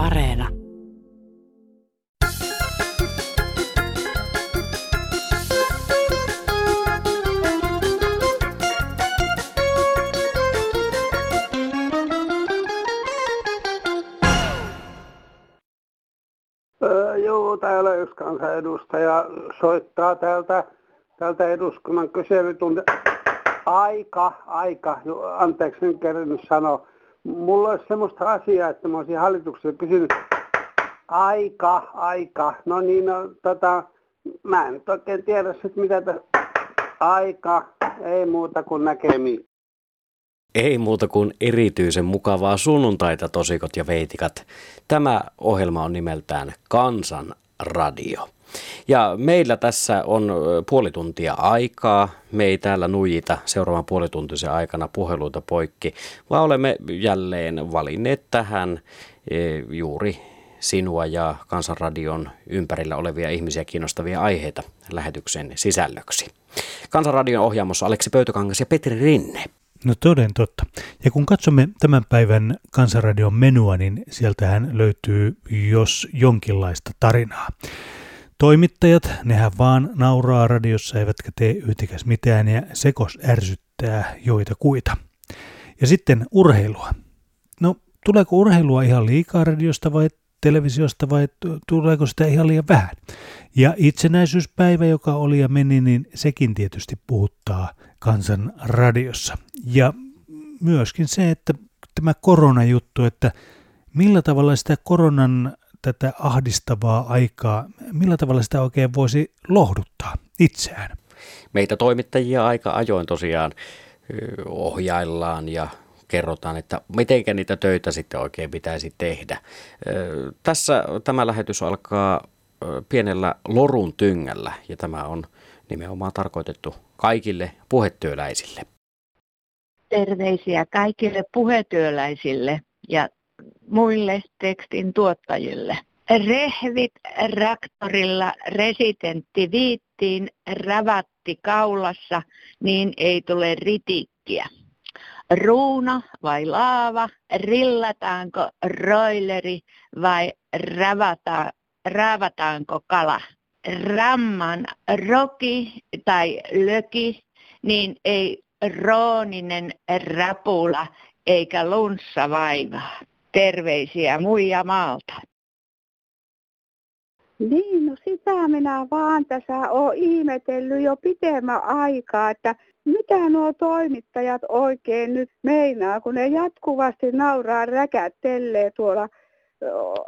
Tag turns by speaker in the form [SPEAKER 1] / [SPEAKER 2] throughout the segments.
[SPEAKER 1] Areena.
[SPEAKER 2] Öö, joo, täällä yksi kansanedustaja soittaa täältä, täältä eduskunnan kyselytunti. Aika, aika, jo, anteeksi en kerännyt sanoa. Mulla olisi semmoista asiaa, että mä olisin hallitukselle kysynyt. Aika, aika. No niin, no, tota, mä en nyt oikein tiedä sit mitä tässä... Aika, ei muuta kuin näkemiin.
[SPEAKER 3] Ei muuta kuin erityisen mukavaa sunnuntaita tosikot ja veitikat. Tämä ohjelma on nimeltään Kansan radio. Ja meillä tässä on puoli tuntia aikaa. Me ei täällä nujita seuraavan puolituntisen aikana puheluita poikki, vaan olemme jälleen valinneet tähän e, juuri sinua ja Kansanradion ympärillä olevia ihmisiä kiinnostavia aiheita lähetyksen sisällöksi. Kansanradion ohjaamossa Aleksi Pöytökangas ja Petri Rinne.
[SPEAKER 4] No toden totta. Ja kun katsomme tämän päivän Kansanradion menua, niin sieltähän löytyy jos jonkinlaista tarinaa. Toimittajat, nehän vaan nauraa radiossa eivätkä tee yhtikäs mitään ja sekos ärsyttää joita kuita. Ja sitten urheilua. No, tuleeko urheilua ihan liikaa radiosta vai televisiosta vai tuleeko sitä ihan liian vähän? Ja itsenäisyyspäivä, joka oli ja meni, niin sekin tietysti puhuttaa kansan radiossa. Ja myöskin se, että tämä koronajuttu, että millä tavalla sitä koronan tätä ahdistavaa aikaa, millä tavalla sitä oikein voisi lohduttaa itseään?
[SPEAKER 3] Meitä toimittajia aika ajoin tosiaan ohjaillaan ja kerrotaan, että miten niitä töitä sitten oikein pitäisi tehdä. Tässä tämä lähetys alkaa pienellä lorun tyngällä ja tämä on nimenomaan tarkoitettu kaikille puhetyöläisille.
[SPEAKER 5] Terveisiä kaikille puhetyöläisille ja muille tekstin tuottajille. Rehvit raktorilla residentti viittiin ravatti kaulassa, niin ei tule ritikkiä. Ruuna vai laava, rillataanko roileri vai ravata, raavataanko kala. Ramman roki tai löki, niin ei rooninen rapula eikä lunssa vaivaa. Terveisiä muija maalta.
[SPEAKER 6] Niin, no sitä minä vaan tässä olen ihmetellyt jo pitemmän aikaa, että mitä nuo toimittajat oikein nyt meinaa, kun ne jatkuvasti nauraa räkättelee tuolla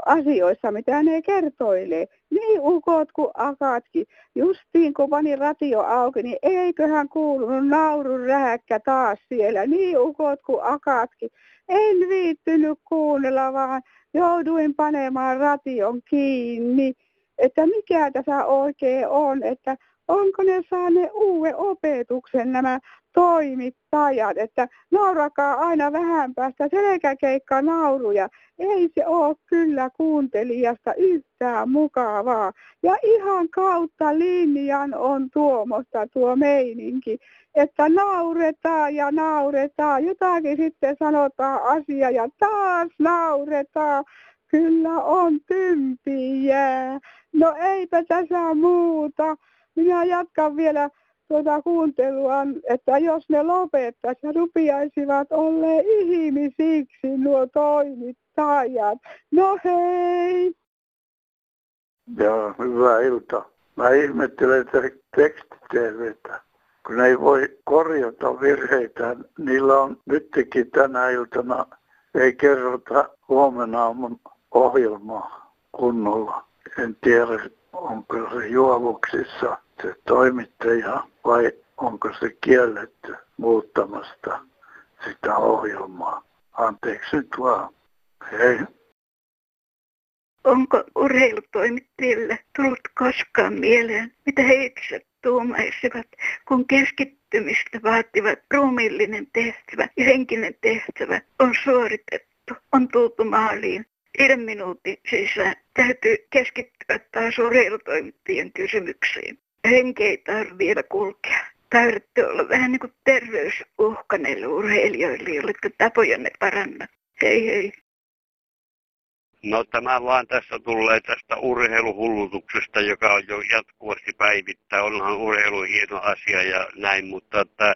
[SPEAKER 6] asioissa, mitä ne kertoilee. Niin ukot kuin akatkin. Justiin kun pani ratio auki, niin eiköhän kuulunut naurun rähäkkä taas siellä. Niin ukot kuin akatkin. En viittynyt kuunnella, vaan jouduin panemaan ration kiinni, että mikä tässä oikein on, että onko ne saaneet uuden opetuksen nämä toimittajat, että naurakaa aina vähän päästä selkäkeikka nauruja. Ei se ole kyllä kuuntelijasta yhtään mukavaa. Ja ihan kautta linjan on tuomosta tuo meininki, että nauretaan ja nauretaan. Jotakin sitten sanotaan asia ja taas nauretaan. Kyllä on tympiä. No eipä tässä muuta. Minä jatkan vielä tuota kuuntelua, että jos ne lopettaisiin ja rupiaisivat olleen ihmisiksi nuo toimittajat. No hei!
[SPEAKER 7] Joo, hyvää iltaa. Mä ihmettelen tekstiteevetä, kun ei voi korjata virheitä. Niillä on nytkin tänä iltana, ei kerrota huomenna aamun ohjelmaa kunnolla. En tiedä, onko se juovuksissa se toimittaja vai onko se kielletty muuttamasta sitä ohjelmaa. Anteeksi nyt vaan. Hei.
[SPEAKER 8] Onko urheilutoimittajille tullut koskaan mieleen, mitä he itse tuumaisivat, kun keskittymistä vaativat ruumiillinen tehtävä ja henkinen tehtävä on suoritettu, on tultu maaliin. Viiden minuutin sisään täytyy keskittyä taas urheilutoimittajien kysymyksiin henki ei tarvitse vielä kulkea. Tarvitsee olla vähän niin kuin terveysuhka näille urheilijoille, joille tapoja ne paranna. Hei hei.
[SPEAKER 9] No tämä vaan tässä tulee tästä urheiluhullutuksesta, joka on jo jatkuvasti päivittää. Onhan urheilu hieno asia ja näin, mutta että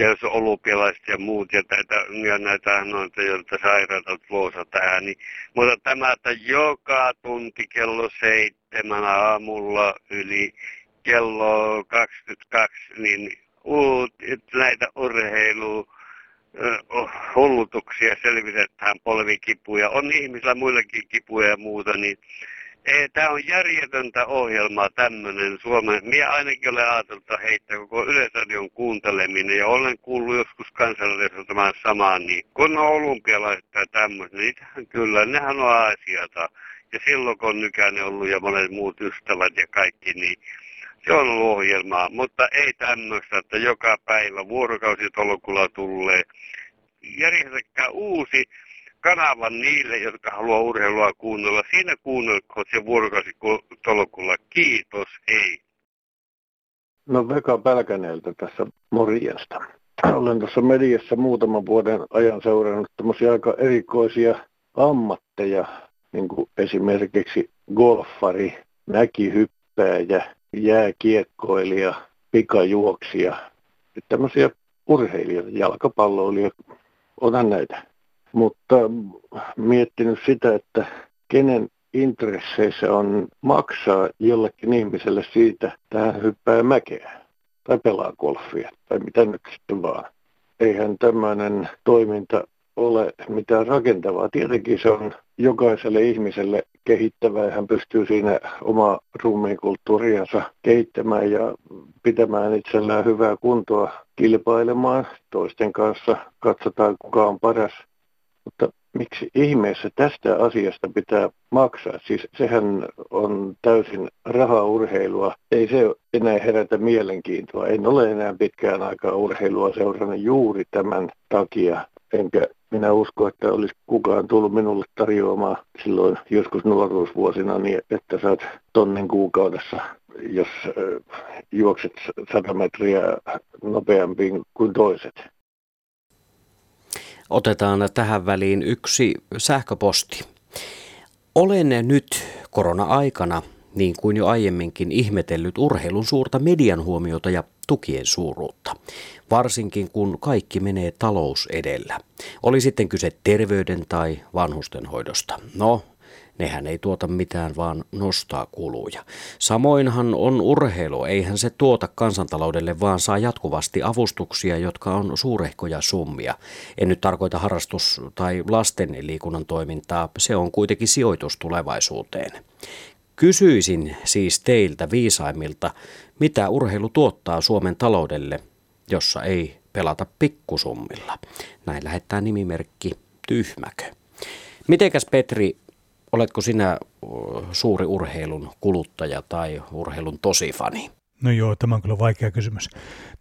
[SPEAKER 9] ja jos on olympialaiset ja muut ja, tätä, ja näitä noita, joilta sairaata luosa tähän, niin, mutta tämä, että joka tunti kello seitsemän aamulla yli kello 22, niin uut, näitä urheilu hullutuksia selvitetään polvikipuja. On ihmisillä muillekin kipuja ja muuta, niin Tämä on järjetöntä ohjelmaa tämmöinen Suomen. Minä ainakin olen ajatellut, että heittää koko Yleisradion kuunteleminen ja olen kuullut joskus kansallisessa tämän samaan, niin kun on olympialaiset tai tämmöiset, niin kyllä, nehän on asiata. Ja silloin kun on Nykänen ollut ja monet muut ystävät ja kaikki, niin se on ollut ohjelmaa. Mutta ei tämmöistä, että joka päivä vuorokausitolkulla tulee. Järjestäkää uusi kanavan niille, jotka haluaa urheilua kuunnella. Siinä kuunnelko se vuorokausi tolkulla. Kiitos, ei.
[SPEAKER 10] No Veka Pälkäneeltä tässä morjesta. Olen tuossa mediassa muutaman vuoden ajan seurannut tämmöisiä aika erikoisia ammatteja, niin kuin esimerkiksi golfari, mäkihyppääjä, jääkiekkoilija, pikajuoksija, tämmöisiä urheilijoita, jalkapalloilijoita, onhan näitä mutta miettinyt sitä, että kenen intresseissä on maksaa jollekin ihmiselle siitä, että hän hyppää mäkeä tai pelaa golfia tai mitä nyt sitten vaan. Eihän tämmöinen toiminta ole mitään rakentavaa. Tietenkin se on jokaiselle ihmiselle kehittävää ja hän pystyy siinä omaa ruumiinkulttuuriansa kehittämään ja pitämään itsellään hyvää kuntoa kilpailemaan toisten kanssa. Katsotaan kuka on paras mutta miksi ihmeessä tästä asiasta pitää maksaa? Siis sehän on täysin rahaurheilua. Ei se enää herätä mielenkiintoa. En ole enää pitkään aikaa urheilua seurannut juuri tämän takia. Enkä minä usko, että olisi kukaan tullut minulle tarjoamaan silloin joskus nuoruusvuosina niin, että saat tonnin kuukaudessa, jos juokset 100 metriä nopeampi kuin toiset.
[SPEAKER 3] Otetaan tähän väliin yksi sähköposti. Olen nyt korona-aikana, niin kuin jo aiemminkin, ihmetellyt urheilun suurta median huomiota ja tukien suuruutta. Varsinkin kun kaikki menee talous edellä. Oli sitten kyse terveyden tai vanhustenhoidosta. No, Nehän ei tuota mitään, vaan nostaa kuluja. Samoinhan on urheilu, eihän se tuota kansantaloudelle, vaan saa jatkuvasti avustuksia, jotka on suurehkoja summia. En nyt tarkoita harrastus- tai lasten liikunnan toimintaa, se on kuitenkin sijoitus tulevaisuuteen. Kysyisin siis teiltä viisaimmilta, mitä urheilu tuottaa Suomen taloudelle, jossa ei pelata pikkusummilla. Näin lähettää nimimerkki Tyhmäkö. Mitenkäs Petri, Oletko sinä suuri urheilun kuluttaja tai urheilun tosifani?
[SPEAKER 4] No joo, tämä on kyllä vaikea kysymys.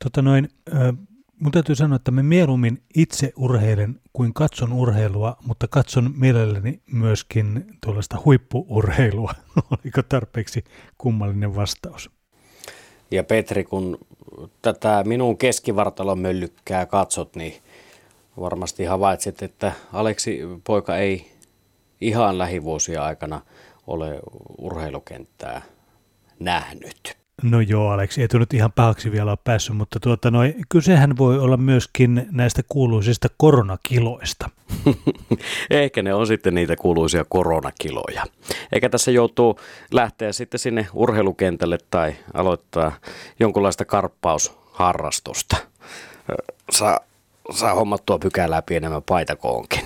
[SPEAKER 4] Tota noin, äh, mun täytyy sanoa, että me mieluummin itse urheilen kuin katson urheilua, mutta katson mielelläni myöskin tuollaista huippuurheilua. Oliko tarpeeksi kummallinen vastaus?
[SPEAKER 3] Ja Petri, kun tätä minun keskivartalon möllykkää katsot, niin varmasti havaitset, että Aleksi poika ei ihan lähivuosia aikana ole urheilukenttää nähnyt.
[SPEAKER 4] No joo, Aleksi, ei nyt ihan pahaksi vielä ole päässyt, mutta tuota, noi, kysehän voi olla myöskin näistä kuuluisista koronakiloista.
[SPEAKER 3] Ehkä ne on sitten niitä kuuluisia koronakiloja. Eikä tässä joutuu lähteä sitten sinne urheilukentälle tai aloittaa jonkunlaista karppausharrastusta. Saa, saa hommattua pykälää pienemmän paitakoonkin.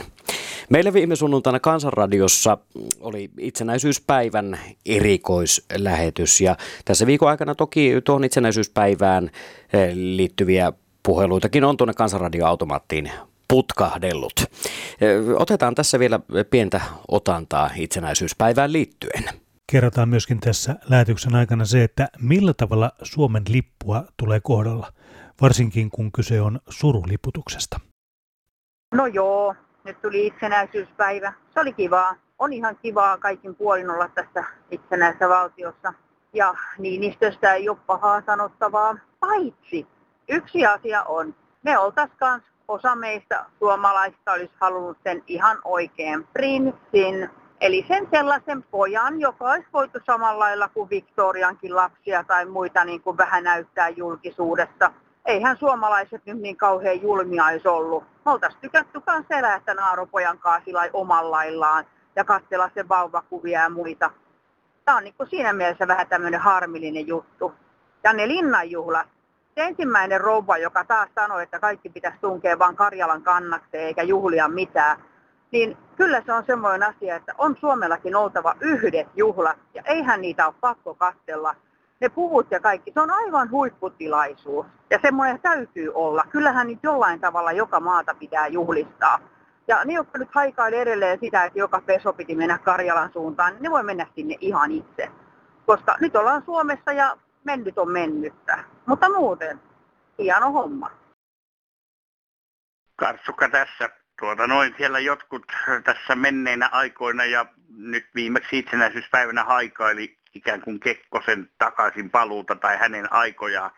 [SPEAKER 3] Meillä viime sunnuntaina Kansanradiossa oli itsenäisyyspäivän erikoislähetys ja tässä viikon aikana toki tuohon itsenäisyyspäivään eh, liittyviä puheluitakin on tuonne Kansanradioautomaattiin putkahdellut. Eh, otetaan tässä vielä pientä otantaa itsenäisyyspäivään liittyen.
[SPEAKER 4] Kerrotaan myöskin tässä lähetyksen aikana se, että millä tavalla Suomen lippua tulee kohdalla, varsinkin kun kyse on suruliputuksesta.
[SPEAKER 11] No joo, nyt tuli itsenäisyyspäivä. Se oli kivaa. On ihan kivaa kaikin puolin olla tässä itsenäisessä valtiossa. Ja Niinistöstä ei ole pahaa sanottavaa. Paitsi yksi asia on, me oltaisiin osa meistä suomalaista olisi halunnut sen ihan oikein prinssin, Eli sen sellaisen pojan, joka olisi voitu samalla lailla kuin Victoriankin lapsia tai muita niin kuin vähän näyttää julkisuudessa. Eihän suomalaiset nyt niin kauhean julmia olisi ollut. Oltaisiin tykätty kanssa elää tämän Aaropojan kanssa omalla laillaan ja katsella sen vauvakuvia ja muita. Tämä on niin kuin siinä mielessä vähän tämmöinen harmillinen juttu. Ja ne linnanjuhlat, se ensimmäinen rouva, joka taas sanoi, että kaikki pitäisi tunkea vain Karjalan kannakseen eikä juhlia mitään, niin kyllä se on semmoinen asia, että on Suomellakin oltava yhdet juhlat ja eihän niitä ole pakko kastella. Ne puvut ja kaikki, se on aivan huipputilaisuus ja semmoinen täytyy olla. Kyllähän nyt jollain tavalla joka maata pitää juhlistaa. Ja ne, jotka nyt haikailee edelleen sitä, että joka peso piti mennä Karjalan suuntaan, niin ne voi mennä sinne ihan itse. Koska nyt ollaan Suomessa ja mennyt on mennyttä. Mutta muuten, hieno homma.
[SPEAKER 12] Karsukka tässä. Tuota noin siellä jotkut tässä menneinä aikoina ja nyt viimeksi itsenäisyyspäivänä haikaili ikään kuin Kekkosen takaisin paluuta tai hänen aikojaan.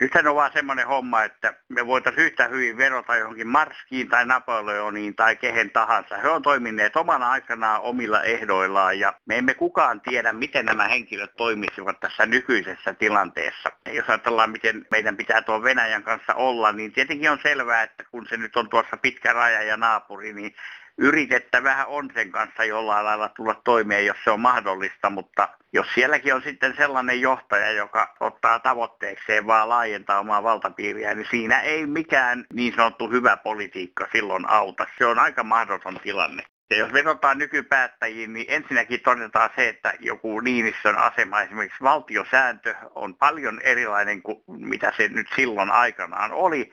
[SPEAKER 12] Nythän on vaan semmoinen homma, että me voitaisiin yhtä hyvin verota johonkin Marskiin tai Napoleoniin tai kehen tahansa. He on toimineet omana aikanaan omilla ehdoillaan ja me emme kukaan tiedä, miten nämä henkilöt toimisivat tässä nykyisessä tilanteessa. Jos ajatellaan, miten meidän pitää tuon Venäjän kanssa olla, niin tietenkin on selvää, että kun se nyt on tuossa pitkä raja ja naapuri, niin yritettävä on sen kanssa jollain lailla tulla toimeen, jos se on mahdollista, mutta jos sielläkin on sitten sellainen johtaja, joka ottaa tavoitteekseen vaan laajentaa omaa valtapiiriä, niin siinä ei mikään niin sanottu hyvä politiikka silloin auta. Se on aika mahdoton tilanne. Ja jos vedotaan nykypäättäjiin, niin ensinnäkin todetaan se, että joku Niinistön asema, esimerkiksi valtiosääntö, on paljon erilainen kuin mitä se nyt silloin aikanaan oli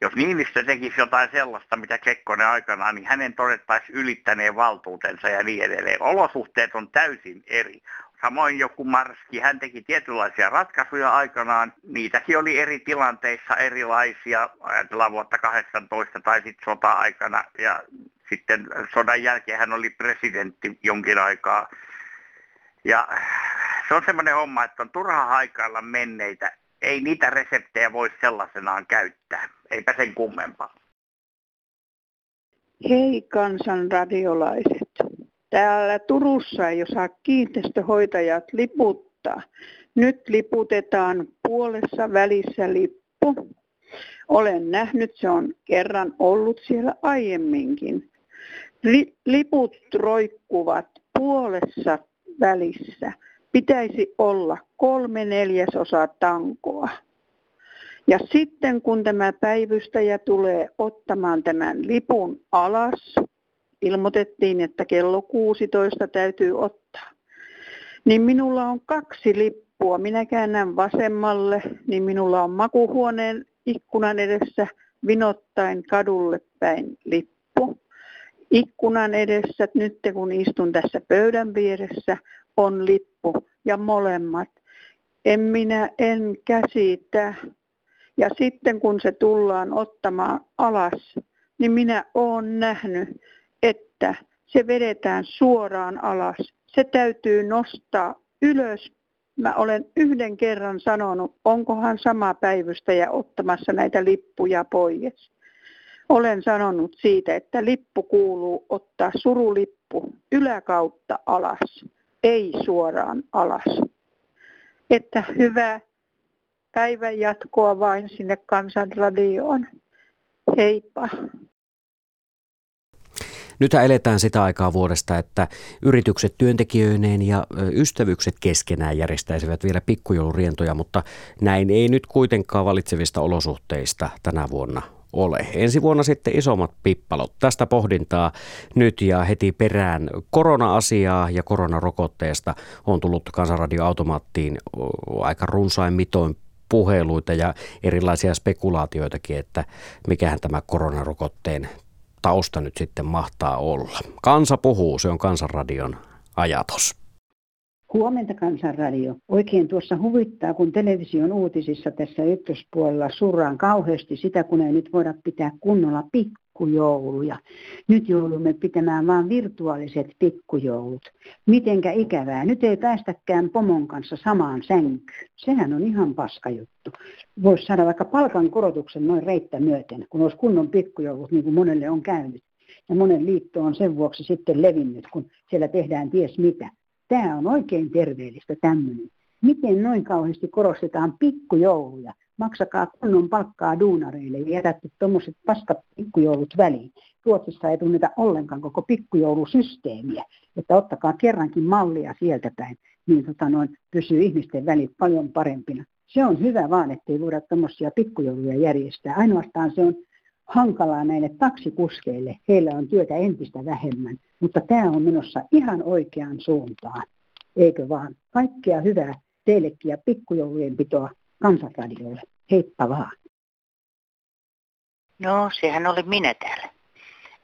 [SPEAKER 12] jos Niinistö tekisi jotain sellaista, mitä Kekkonen aikanaan, niin hänen todettaisiin ylittäneen valtuutensa ja niin edelleen. Olosuhteet on täysin eri. Samoin joku Marski, hän teki tietynlaisia ratkaisuja aikanaan. Niitäkin oli eri tilanteissa erilaisia. Ajatellaan vuotta 18 tai sitten sota-aikana. Ja sitten sodan jälkeen hän oli presidentti jonkin aikaa. Ja se on semmoinen homma, että on turha haikailla menneitä ei niitä reseptejä voi sellaisenaan käyttää. Eipä sen kummempaa.
[SPEAKER 6] Hei kansanradiolaiset. Täällä Turussa ei osaa kiinteistöhoitajat liputtaa. Nyt liputetaan puolessa välissä lippu. Olen nähnyt, se on kerran ollut siellä aiemminkin. Liput roikkuvat puolessa välissä pitäisi olla kolme neljäsosaa tankoa. Ja sitten kun tämä päivystäjä tulee ottamaan tämän lipun alas, ilmoitettiin, että kello 16 täytyy ottaa, niin minulla on kaksi lippua. Minä käännän vasemmalle, niin minulla on makuhuoneen ikkunan edessä vinottain kadulle päin lippu. Ikkunan edessä, nyt kun istun tässä pöydän vieressä, on lippu ja molemmat. En minä en käsitä. Ja sitten kun se tullaan ottamaan alas, niin minä olen nähnyt, että se vedetään suoraan alas. Se täytyy nostaa ylös. Mä olen yhden kerran sanonut, onkohan sama päivystäjä ottamassa näitä lippuja pois. Olen sanonut siitä, että lippu kuuluu ottaa surulippu yläkautta alas ei suoraan alas. Että hyvää päivän jatkoa vain sinne kansanradioon. Heippa.
[SPEAKER 3] Nyt eletään sitä aikaa vuodesta, että yritykset työntekijöineen ja ystävykset keskenään järjestäisivät vielä pikkujoulurientoja, mutta näin ei nyt kuitenkaan valitsevista olosuhteista tänä vuonna ole. Ensi vuonna sitten isommat pippalot. Tästä pohdintaa nyt ja heti perään korona-asiaa ja koronarokotteesta on tullut Kansanradioautomaattiin aika runsain mitoin puheluita ja erilaisia spekulaatioitakin, että mikähän tämä koronarokotteen tausta nyt sitten mahtaa olla. Kansa puhuu, se on Kansanradion ajatus.
[SPEAKER 13] Huomenta Kansanradio. Oikein tuossa huvittaa, kun television uutisissa tässä ykköspuolella surraan kauheasti sitä, kun ei nyt voida pitää kunnolla pikkujouluja. Nyt joudumme pitämään vain virtuaaliset pikkujoulut. Mitenkä ikävää. Nyt ei päästäkään pomon kanssa samaan sänkyyn. Sehän on ihan paska juttu. Voisi saada vaikka palkan korotuksen noin reittä myöten, kun olisi kunnon pikkujoulut, niin kuin monelle on käynyt. ja monen liitto on sen vuoksi sitten levinnyt, kun siellä tehdään ties mitä. Tämä on oikein terveellistä tämmöinen. Miten noin kauheasti korostetaan pikkujouluja? Maksakaa kunnon palkkaa duunareille ja jätätte tuommoiset paskat pikkujoulut väliin. Ruotsissa ei tunneta ollenkaan koko pikkujoulusysteemiä, että ottakaa kerrankin mallia sieltä päin, niin tota noin, pysyy ihmisten välit paljon parempina. Se on hyvä vaan, ettei voida tämmöisiä pikkujouluja järjestää. Ainoastaan se on hankalaa näille taksikuskeille. Heillä on työtä entistä vähemmän, mutta tämä on menossa ihan oikeaan suuntaan. Eikö vaan? Kaikkea hyvää teillekin ja pikkujoulujen pitoa kansanradiolle. Heippa vaan.
[SPEAKER 14] No, sehän oli minä täällä.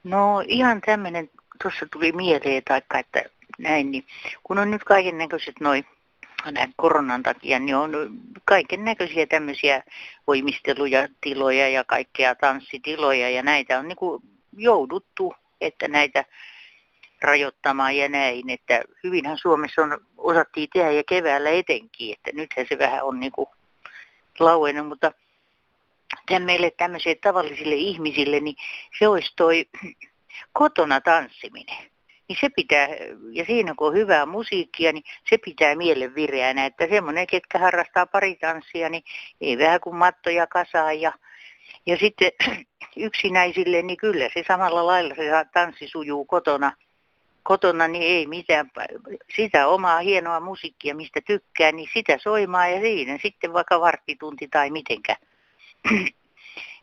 [SPEAKER 14] No, ihan tämmöinen, tuossa tuli mieleen, taikka että näin, niin kun on nyt kaiken näköiset noin näin koronan takia, niin on kaiken näköisiä tämmöisiä voimisteluja, tiloja ja kaikkea tanssitiloja ja näitä on niin kuin jouduttu, että näitä rajoittamaan ja näin, että hyvinhän Suomessa on, osattiin tehdä ja keväällä etenkin, että nythän se vähän on niin kuin lauennut, mutta tämän meille tämmöisille tavallisille ihmisille, niin se olisi toi kotona tanssiminen niin se pitää, ja siinä kun on hyvää musiikkia, niin se pitää mielen vireänä. Että semmoinen, ketkä harrastaa paritanssia, niin ei vähän kuin mattoja kasaa ja, ja sitten yksinäisille, niin kyllä se samalla lailla se tanssi sujuu kotona. Kotona niin ei mitään, sitä omaa hienoa musiikkia, mistä tykkää, niin sitä soimaa ja siinä sitten vaikka varttitunti tai mitenkä.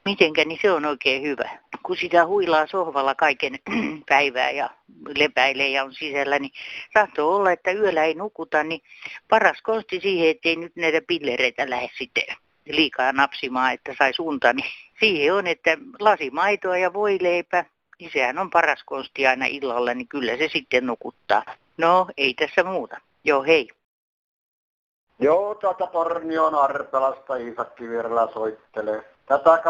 [SPEAKER 14] mitenkä, niin se on oikein hyvä. Kun sitä huilaa sohvalla kaiken päivää ja lepäilee ja on sisällä, niin tahtoo olla, että yöllä ei nukuta, niin paras konsti siihen, ettei nyt näitä pillereitä lähde sitten liikaa napsimaan, että sai suunta, niin siihen on, että lasimaitoa ja voileipä, niin sehän on paras konsti aina illalla, niin kyllä se sitten nukuttaa. No, ei tässä muuta. Joo, hei.
[SPEAKER 15] Joo, tätä Tornion Arpelasta Iisa Kivirälä soittelee tätä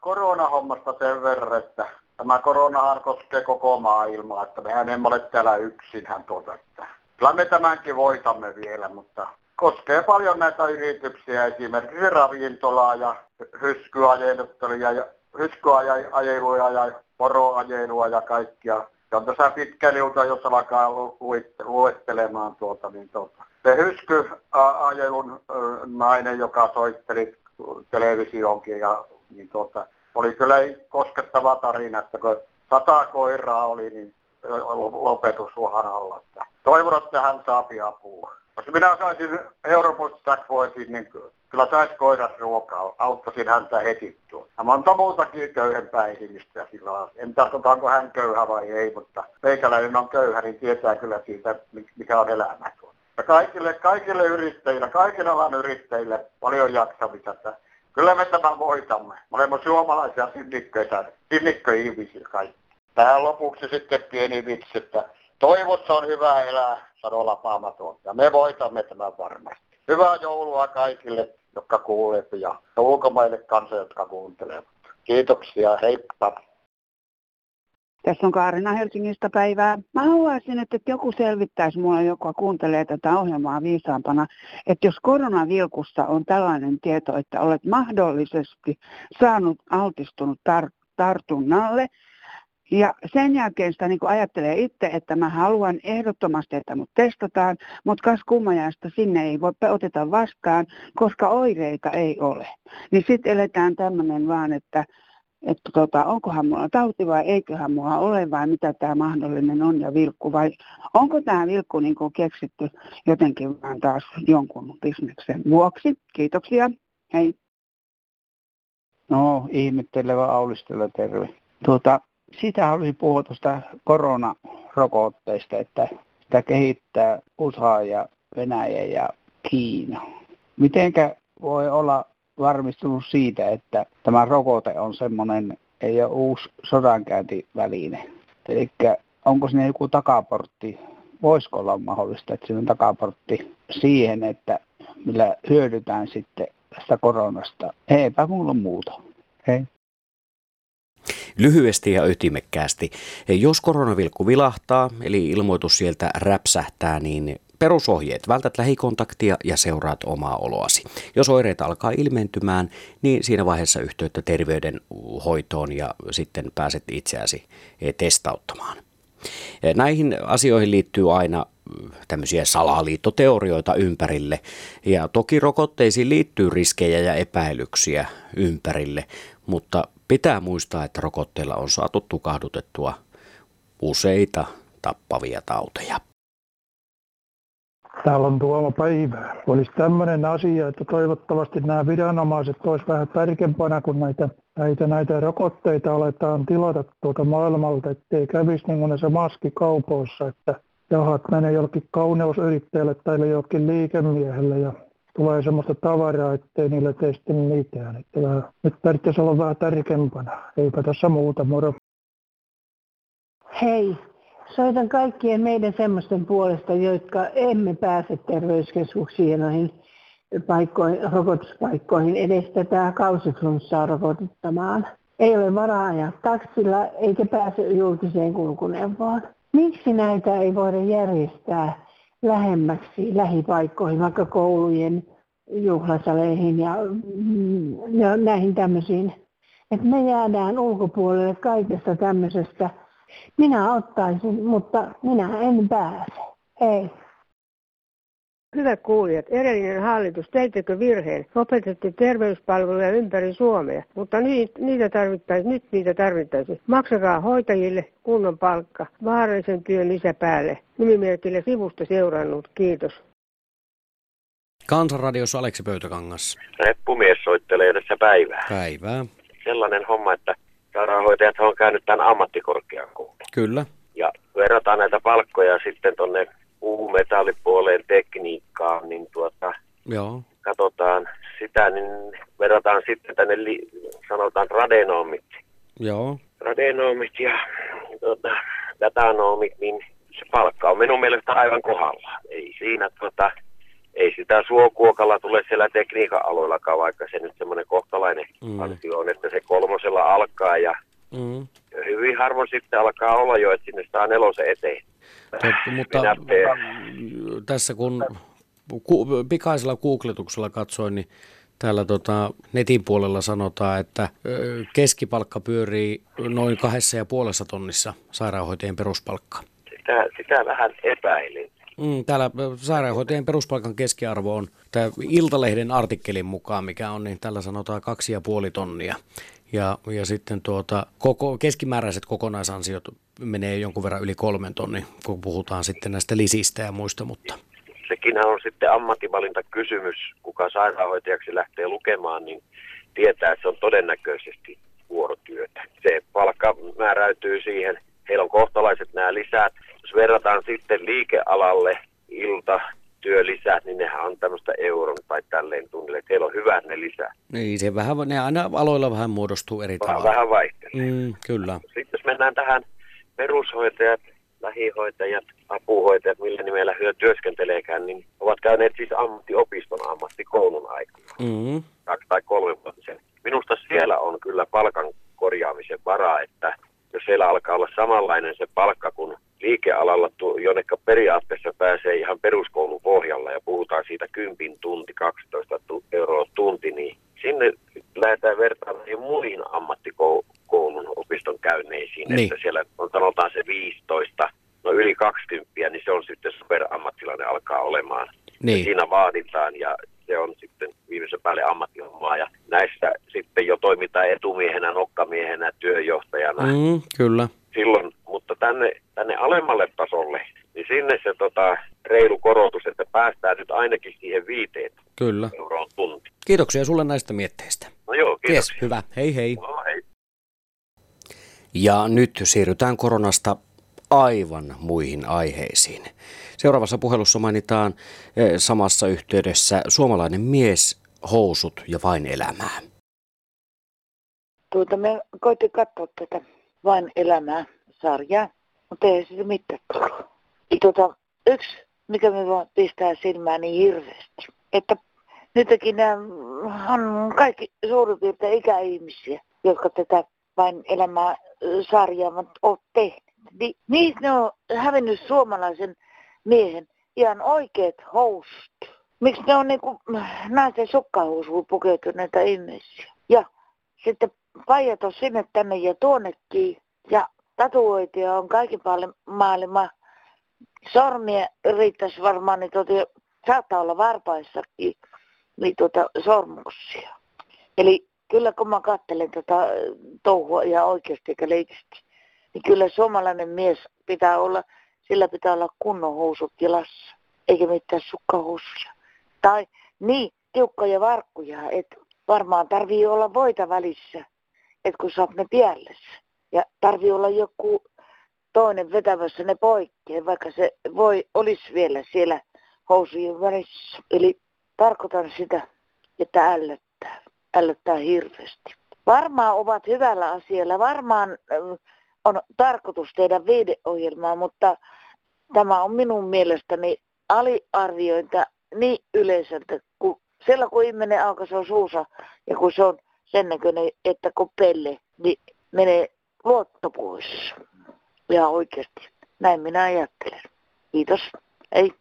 [SPEAKER 15] koronahommasta sen verran, että tämä koronahan koskee koko maailmaa, että mehän emme ole täällä yksinhän tuota, että kyllä me tämänkin voitamme vielä, mutta koskee paljon näitä yrityksiä, esimerkiksi ravintolaa ja hyskyajelutteluja ja hyskyajeluja ja poroajelua ja kaikkia. Ja on tässä pitkä liuta, jos alkaa luettelemaan tuota, niin tuota. Se hyskyajelun nainen, joka soitteli televisioonkin ja niin tuota, oli kyllä koskettava tarina, että kun sata koiraa oli, niin lopetusuhan alla. Että toivon, että hän saa apua. Jos minä saisin Euroopan voisin, niin kyllä saisi koirat ruokaa, auttaisin häntä heti tuon. Ja monta muutakin köyhempää ihmistä sillä En tarkoita, onko hän köyhä vai ei, mutta meikäläinen on köyhä, niin tietää kyllä siitä, mikä on elämä tuo. Ja kaikille, kaikille yrittäjille, kaikille alan yrittäjille paljon jaksamista. Kyllä me tämän voitamme. Me olemme suomalaisia sinnikköitä, sinnikköihmisiä kaikki. Tähän lopuksi sitten pieni vitsi, että toivossa on hyvä elää, sanoo Lapaamaton. Ja me voitamme tämän varmasti. Hyvää joulua kaikille, jotka kuulevat ja ulkomaille kanssa, jotka kuuntelevat. Kiitoksia, heippa.
[SPEAKER 6] Tässä on Kaarina Helsingistä päivää. Mä haluaisin, että joku selvittäisi mulle, joka kuuntelee tätä ohjelmaa viisaampana, että jos koronavilkussa on tällainen tieto, että olet mahdollisesti saanut altistunut tar- tartunnalle, ja sen jälkeen sitä niin ajattelee itse, että mä haluan ehdottomasti, että mut testataan, mutta kas kummajasta sinne ei voi oteta vastaan, koska oireita ei ole. Niin sitten eletään tämmöinen vaan, että että tota, onkohan mulla tauti vai eiköhän mulla ole vai mitä tämä mahdollinen on ja vilkku vai onko tämä vilkku niin kuin keksitty jotenkin vaan taas jonkun bisneksen vuoksi. Kiitoksia. Hei.
[SPEAKER 16] No, ihmettelevä Aulistella terve. Tuota, sitä oli puhua tuosta koronarokotteista, että sitä kehittää USA ja Venäjä ja Kiina. Mitenkä voi olla varmistunut siitä, että tämä rokote on semmoinen, ei ole uusi sodankäyntiväline. Eli onko sinne joku takaportti, voisiko olla mahdollista, että siinä on takaportti siihen, että millä hyödytään sitten tästä koronasta. Eipä mulla muuta. Hei.
[SPEAKER 3] Lyhyesti ja ytimekkäästi. Jos koronavilkku vilahtaa, eli ilmoitus sieltä räpsähtää, niin Perusohjeet. Vältät lähikontaktia ja seuraat omaa oloasi. Jos oireita alkaa ilmentymään, niin siinä vaiheessa yhteyttä terveydenhoitoon ja sitten pääset itseäsi eh, testauttamaan. Eh, näihin asioihin liittyy aina mm, tämmöisiä salaliittoteorioita ympärille. Ja toki rokotteisiin liittyy riskejä ja epäilyksiä ympärille, mutta pitää muistaa, että rokotteilla on saatu tukahdutettua useita tappavia tauteja.
[SPEAKER 17] Täällä on Tuomo Päivää. Olisi tämmöinen asia, että toivottavasti nämä viranomaiset olisi vähän tarkempana, kun näitä, näitä, näitä rokotteita aletaan tilata tuolta maailmalta, ettei kävisi niin kuin näissä maskikaupoissa, että jahat menee jollekin kauneusyrittäjälle tai jollekin liikemiehelle ja tulee semmoista tavaraa, ettei niille tee mitään. Että vähän, nyt tarvitsisi olla vähän tärkeämpänä. Eipä tässä muuta, moro.
[SPEAKER 2] Hei, soitan kaikkien meidän semmoisten puolesta, jotka emme pääse terveyskeskuksiin noihin paikkoihin, rokotuspaikkoihin edes tätä kausiflunssaa rokotuttamaan. Ei ole varaa ajaa taksilla eikä pääse julkiseen kulkuneuvoon. Miksi näitä ei voida järjestää lähemmäksi lähipaikkoihin, vaikka koulujen juhlasaleihin ja, ja näihin tämmöisiin? Että me jäädään ulkopuolelle kaikesta tämmöisestä minä ottaisin, mutta minä en pääse. Ei.
[SPEAKER 18] Hyvät kuulijat, edellinen hallitus, teittekö virheen? Lopetitte terveyspalveluja ympäri Suomea, mutta niitä tarvittaisiin, nyt niitä tarvittaisiin. Maksakaa hoitajille kunnon palkka, vaarallisen työn lisäpäälle. Nimimerkillä sivusta seurannut, kiitos.
[SPEAKER 3] Kansanradiossa Aleksi Pöytäkangas.
[SPEAKER 19] Reppumies soittelee tässä päivää.
[SPEAKER 3] Päivää.
[SPEAKER 19] Sellainen homma, että sairaanhoitajat on käynyt tämän ammattikorkeakoulun.
[SPEAKER 3] Kyllä.
[SPEAKER 19] Ja verrataan näitä palkkoja sitten tuonne puumetallipuoleen tekniikkaan, niin tuota,
[SPEAKER 3] Joo.
[SPEAKER 19] katsotaan sitä, niin verrataan sitten tänne, li, sanotaan radenomit.
[SPEAKER 3] Joo.
[SPEAKER 19] Radenomit ja tuota, datanomit, niin se palkka on minun mielestä aivan kohdalla. Ei siinä tuota, ei sitä suokuokalla tule siellä tekniikan aloillakaan, vaikka se nyt semmoinen kohtalainen mm. ansio on, että se kolmosella alkaa ja mm. hyvin harvoin sitten alkaa olla jo, että sinne saa nelosen eteen.
[SPEAKER 3] Totta, mutta tässä kun ku, pikaisella googletuksella katsoin, niin täällä tota, netin puolella sanotaan, että keskipalkka pyörii noin kahdessa ja puolessa tonnissa sairaanhoitajien peruspalkka.
[SPEAKER 19] Sitä, sitä vähän epäilin.
[SPEAKER 3] Mm, täällä sairaanhoitajien peruspalkan keskiarvo on tämä Iltalehden artikkelin mukaan, mikä on, niin tällä sanotaan kaksi ja puoli tonnia. Ja, ja sitten tuota, koko, keskimääräiset kokonaisansiot menee jonkun verran yli kolmen tonni, kun puhutaan sitten näistä lisistä ja muista, mutta...
[SPEAKER 19] Sekin on sitten ammattivalinta kysymys, kuka sairaanhoitajaksi lähtee lukemaan, niin tietää, että se on todennäköisesti vuorotyötä. Se palkka määräytyy siihen, heillä on kohtalaiset nämä lisät, jos verrataan sitten liikealalle ilta, työlisät, niin nehän on tämmöistä euron tai tälleen tunnille. Teillä on hyvät ne lisää.
[SPEAKER 3] Niin, se vähän, ne aina aloilla vähän muodostuu eri
[SPEAKER 19] tavalla. Vähän vaihtelee.
[SPEAKER 3] Mm, kyllä.
[SPEAKER 19] Sitten jos mennään tähän perushoitajat, lähihoitajat, apuhoitajat, millä nimellä hyö työskenteleekään, niin ovat käyneet siis ammattiopiston ammattikoulun aikana.
[SPEAKER 3] Mm.
[SPEAKER 19] Kaksi tai kolme vuotta sen. Minusta siellä on kyllä palkan korjaamisen varaa, että jos siellä alkaa olla samanlainen se palkka kuin liikealalla, jonneka periaatteessa pääsee ihan peruskoulun pohjalla ja puhutaan siitä 10 tunti, 12 euroa tunti, niin sinne lähdetään vertaamaan muihin ammattikoulun opiston käynneisiin, niin. että siellä on sanotaan se 15, no yli 20, niin se on sitten superammattilainen alkaa olemaan.
[SPEAKER 3] Niin.
[SPEAKER 19] Ja siinä vaaditaan ja se on sitten viimeisen päälle ammattihommaa ja näistä sitten jo toimitaan etumiehenä, nokkamiehenä, työjohtajana.
[SPEAKER 3] Mm, kyllä.
[SPEAKER 19] Silloin, mutta tänne, tänne alemmalle tasolle, niin sinne se tota, reilu korotus, että päästään nyt ainakin siihen viiteen
[SPEAKER 3] Kyllä.
[SPEAKER 19] euroon tunti.
[SPEAKER 3] Kiitoksia sulle näistä mietteistä.
[SPEAKER 19] No joo, kiitos.
[SPEAKER 3] Yes, hyvä. Hei hei.
[SPEAKER 19] No, hei.
[SPEAKER 3] Ja nyt siirrytään koronasta aivan muihin aiheisiin. Seuraavassa puhelussa mainitaan eh, samassa yhteydessä suomalainen mies, housut ja vain elämää.
[SPEAKER 20] Tuota, me koitin katsoa tätä vain elämää sarjaa, mutta ei siitä mitään tullut. Tuota, yksi, mikä me vaan pistää silmään niin hirveästi, että nytkin nämä on kaikki suurin piirtein ikäihmisiä, jotka tätä vain elämää sarjaa ovat tehneet. Niin, niin ne on hävinnyt suomalaisen miehen ihan oikeat housut. Miksi ne on niinku naisten sukkahousuun pukeutuneita ihmisiä. Ja sitten pajat on sinne tänne ja tuonnekin. Ja tatuoitia on kaikki paljon maailma. Sormia riittäisi varmaan, niin tuota, saattaa olla varpaissakin niin tuota, sormuksia. Eli kyllä kun mä katselen tätä tota touhua ihan oikeasti eikä leikisti, niin kyllä suomalainen mies pitää olla, sillä pitää olla kunnon housut jalassa, eikä mitään sukkahousuja. Tai niin, tiukkoja varkkuja, että varmaan tarvii olla voita välissä, että kun saat ne piellessä. Ja tarvii olla joku toinen vetävässä ne poikkeen, vaikka se voi olisi vielä siellä housujen välissä. Eli tarkoitan sitä, että ällöttää, ällöttää hirveästi. Varmaan ovat hyvällä asialla, varmaan on tarkoitus tehdä viideohjelmaa, mutta tämä on minun mielestäni aliarviointa niin yleiseltä, kun siellä kun ihminen alkaa se on suusa ja kun se on sen näköinen, että kun pelle, niin menee luotto pois. Ja oikeasti. Näin minä ajattelen. Kiitos. Ei.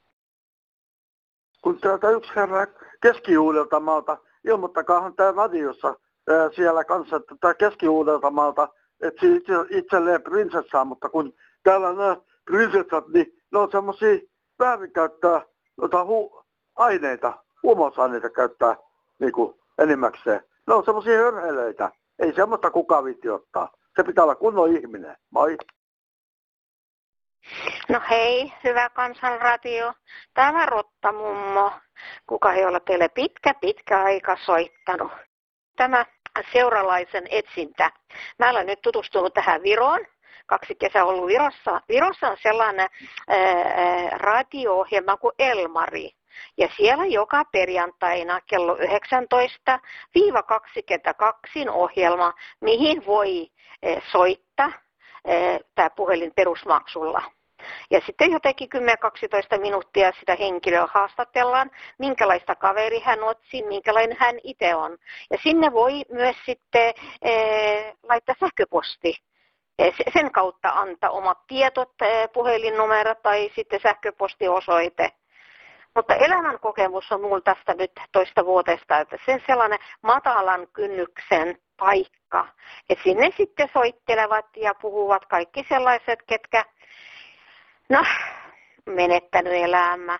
[SPEAKER 21] Kun täältä yksi herra keski maalta, ilmoittakaahan tämä radiossa ää, siellä kanssa, että tämä keski maalta, että itse, itselleen prinsessaa, mutta kun täällä nämä prinsessat, niin ne on semmoisia väärinkäyttää noita hu- aineita, huumausaineita käyttää niin enimmäkseen. Ne on semmoisia hörheleitä. Ei semmoista kukaan viitti ottaa. Se pitää olla kunnon ihminen. Moi.
[SPEAKER 22] No hei, hyvä kansanradio. Tämä Rotta mummo, kuka ei ole teille pitkä, pitkä aika soittanut. Tämä seuralaisen etsintä. Mä olen nyt tutustunut tähän Viroon. Kaksi kesää ollut Virossa. Virossa on sellainen radio-ohjelma kuin Elmari. Ja siellä joka perjantaina kello 19-22 ohjelma, mihin voi soittaa tämä puhelin perusmaksulla. Ja sitten jotenkin 10-12 minuuttia sitä henkilöä haastatellaan, minkälaista kaveri hän otsi, minkälainen hän itse on. Ja sinne voi myös sitten e, laittaa sähköposti. Sen kautta antaa omat tietot, puhelinnumero tai sitten sähköpostiosoite. Mutta elämän kokemus on minulla tästä nyt toista vuotesta, että sen sellainen matalan kynnyksen paikka. että sinne sitten soittelevat ja puhuvat kaikki sellaiset, ketkä no, menettänyt elämä,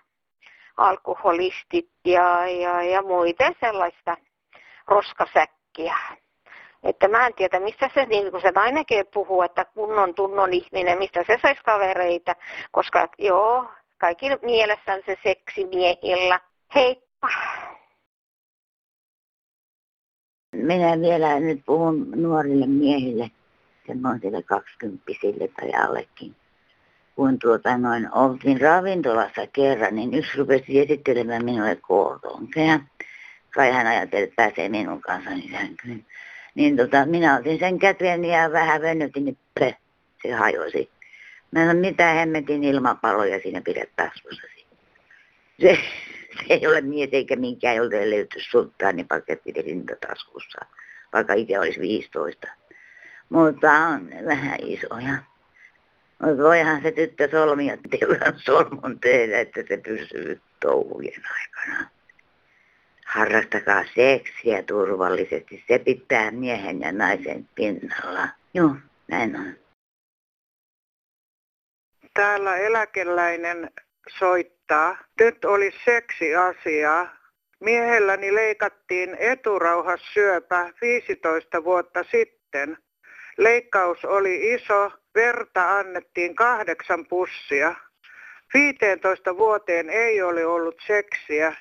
[SPEAKER 22] alkoholistit ja, ja, ja muita sellaista roskasäkkiä. Että mä en tiedä, mistä se, niin kuin se nainenkin puhuu, että kunnon tunnon ihminen, mistä se saisi kavereita, koska joo, kaikki mielessään se seksi miehillä. Heippa!
[SPEAKER 23] Minä vielä nyt puhun nuorille miehille, semmoisille kaksikymppisille tai allekin. Kun tuota noin oltiin ravintolassa kerran, niin yksi rupesi esittelemään minulle kooltonkeja. Kai hän ajatteli, että pääsee minun kanssani sänkyyn. Niin tota, minä otin sen käteen ja vähän venytin, niin se hajosi. Mä en mitään hemmetin ilmapalloja siinä pidä taskussasi. Se, se ei ole mies eikä minkään, jolta ei löyty sulttaanipaketti taskussa, vaikka itse olisi 15. Mutta on vähän isoja. Mutta voihan se tyttö solmia teuraan solmun tehdä, että se pysyy touhujen aikana. Harrastakaa seksiä turvallisesti. Se pitää miehen ja naisen pinnalla. Joo, näin on
[SPEAKER 24] täällä eläkeläinen soittaa. Nyt oli seksiasia. Miehelläni leikattiin eturauhassyöpä 15 vuotta sitten. Leikkaus oli iso, verta annettiin kahdeksan pussia. 15 vuoteen ei ole ollut seksiä,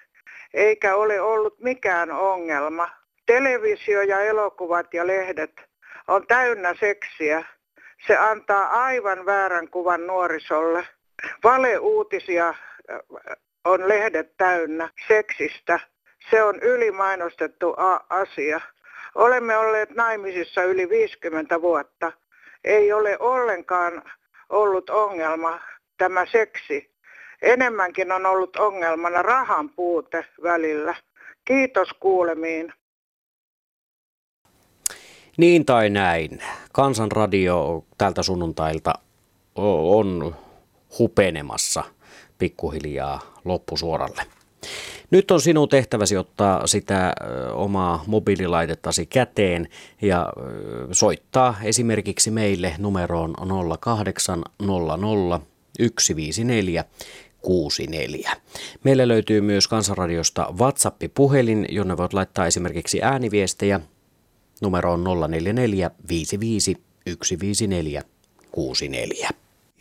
[SPEAKER 24] eikä ole ollut mikään ongelma. Televisio ja elokuvat ja lehdet on täynnä seksiä. Se antaa aivan väärän kuvan nuorisolle. Valeuutisia äh, on lehdet täynnä seksistä. Se on ylimainostettu asia. Olemme olleet naimisissa yli 50 vuotta. Ei ole ollenkaan ollut ongelma tämä seksi. Enemmänkin on ollut ongelmana rahan puute välillä. Kiitos kuulemiin.
[SPEAKER 3] Niin tai näin. Kansanradio tältä sunnuntailta on hupenemassa. pikkuhiljaa loppusuoralle. Nyt on sinun tehtäväsi ottaa sitä omaa mobiililaitetasi käteen ja soittaa esimerkiksi meille numeroon 0800 154 64. Meillä löytyy myös Kansanradiosta WhatsApp-puhelin, jonne voit laittaa esimerkiksi ääniviestejä numeroon 044 55 154 64.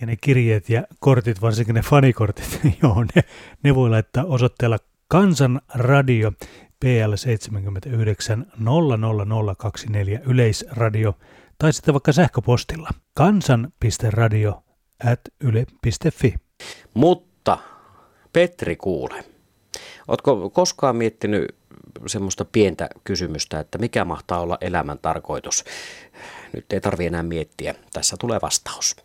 [SPEAKER 4] Ja ne kirjeet ja kortit, varsinkin ne fanikortit, joo, ne, ne voi laittaa osoitteella Kansanradio PL 79 00024 Yleisradio tai sitten vaikka sähköpostilla kansan.radio at yle.fi.
[SPEAKER 3] Mutta Petri kuule, ootko koskaan miettinyt semmoista pientä kysymystä, että mikä mahtaa olla elämän tarkoitus? Nyt ei tarvi enää miettiä. Tässä tulee vastaus.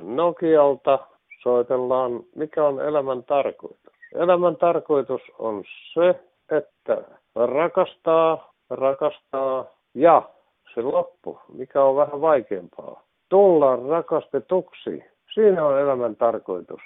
[SPEAKER 25] Nokialta soitellaan, mikä on elämän tarkoitus. Elämän tarkoitus on se, että rakastaa, rakastaa ja se loppu, mikä on vähän vaikeampaa. Tullaan rakastetuksi. Siinä on elämän tarkoitus.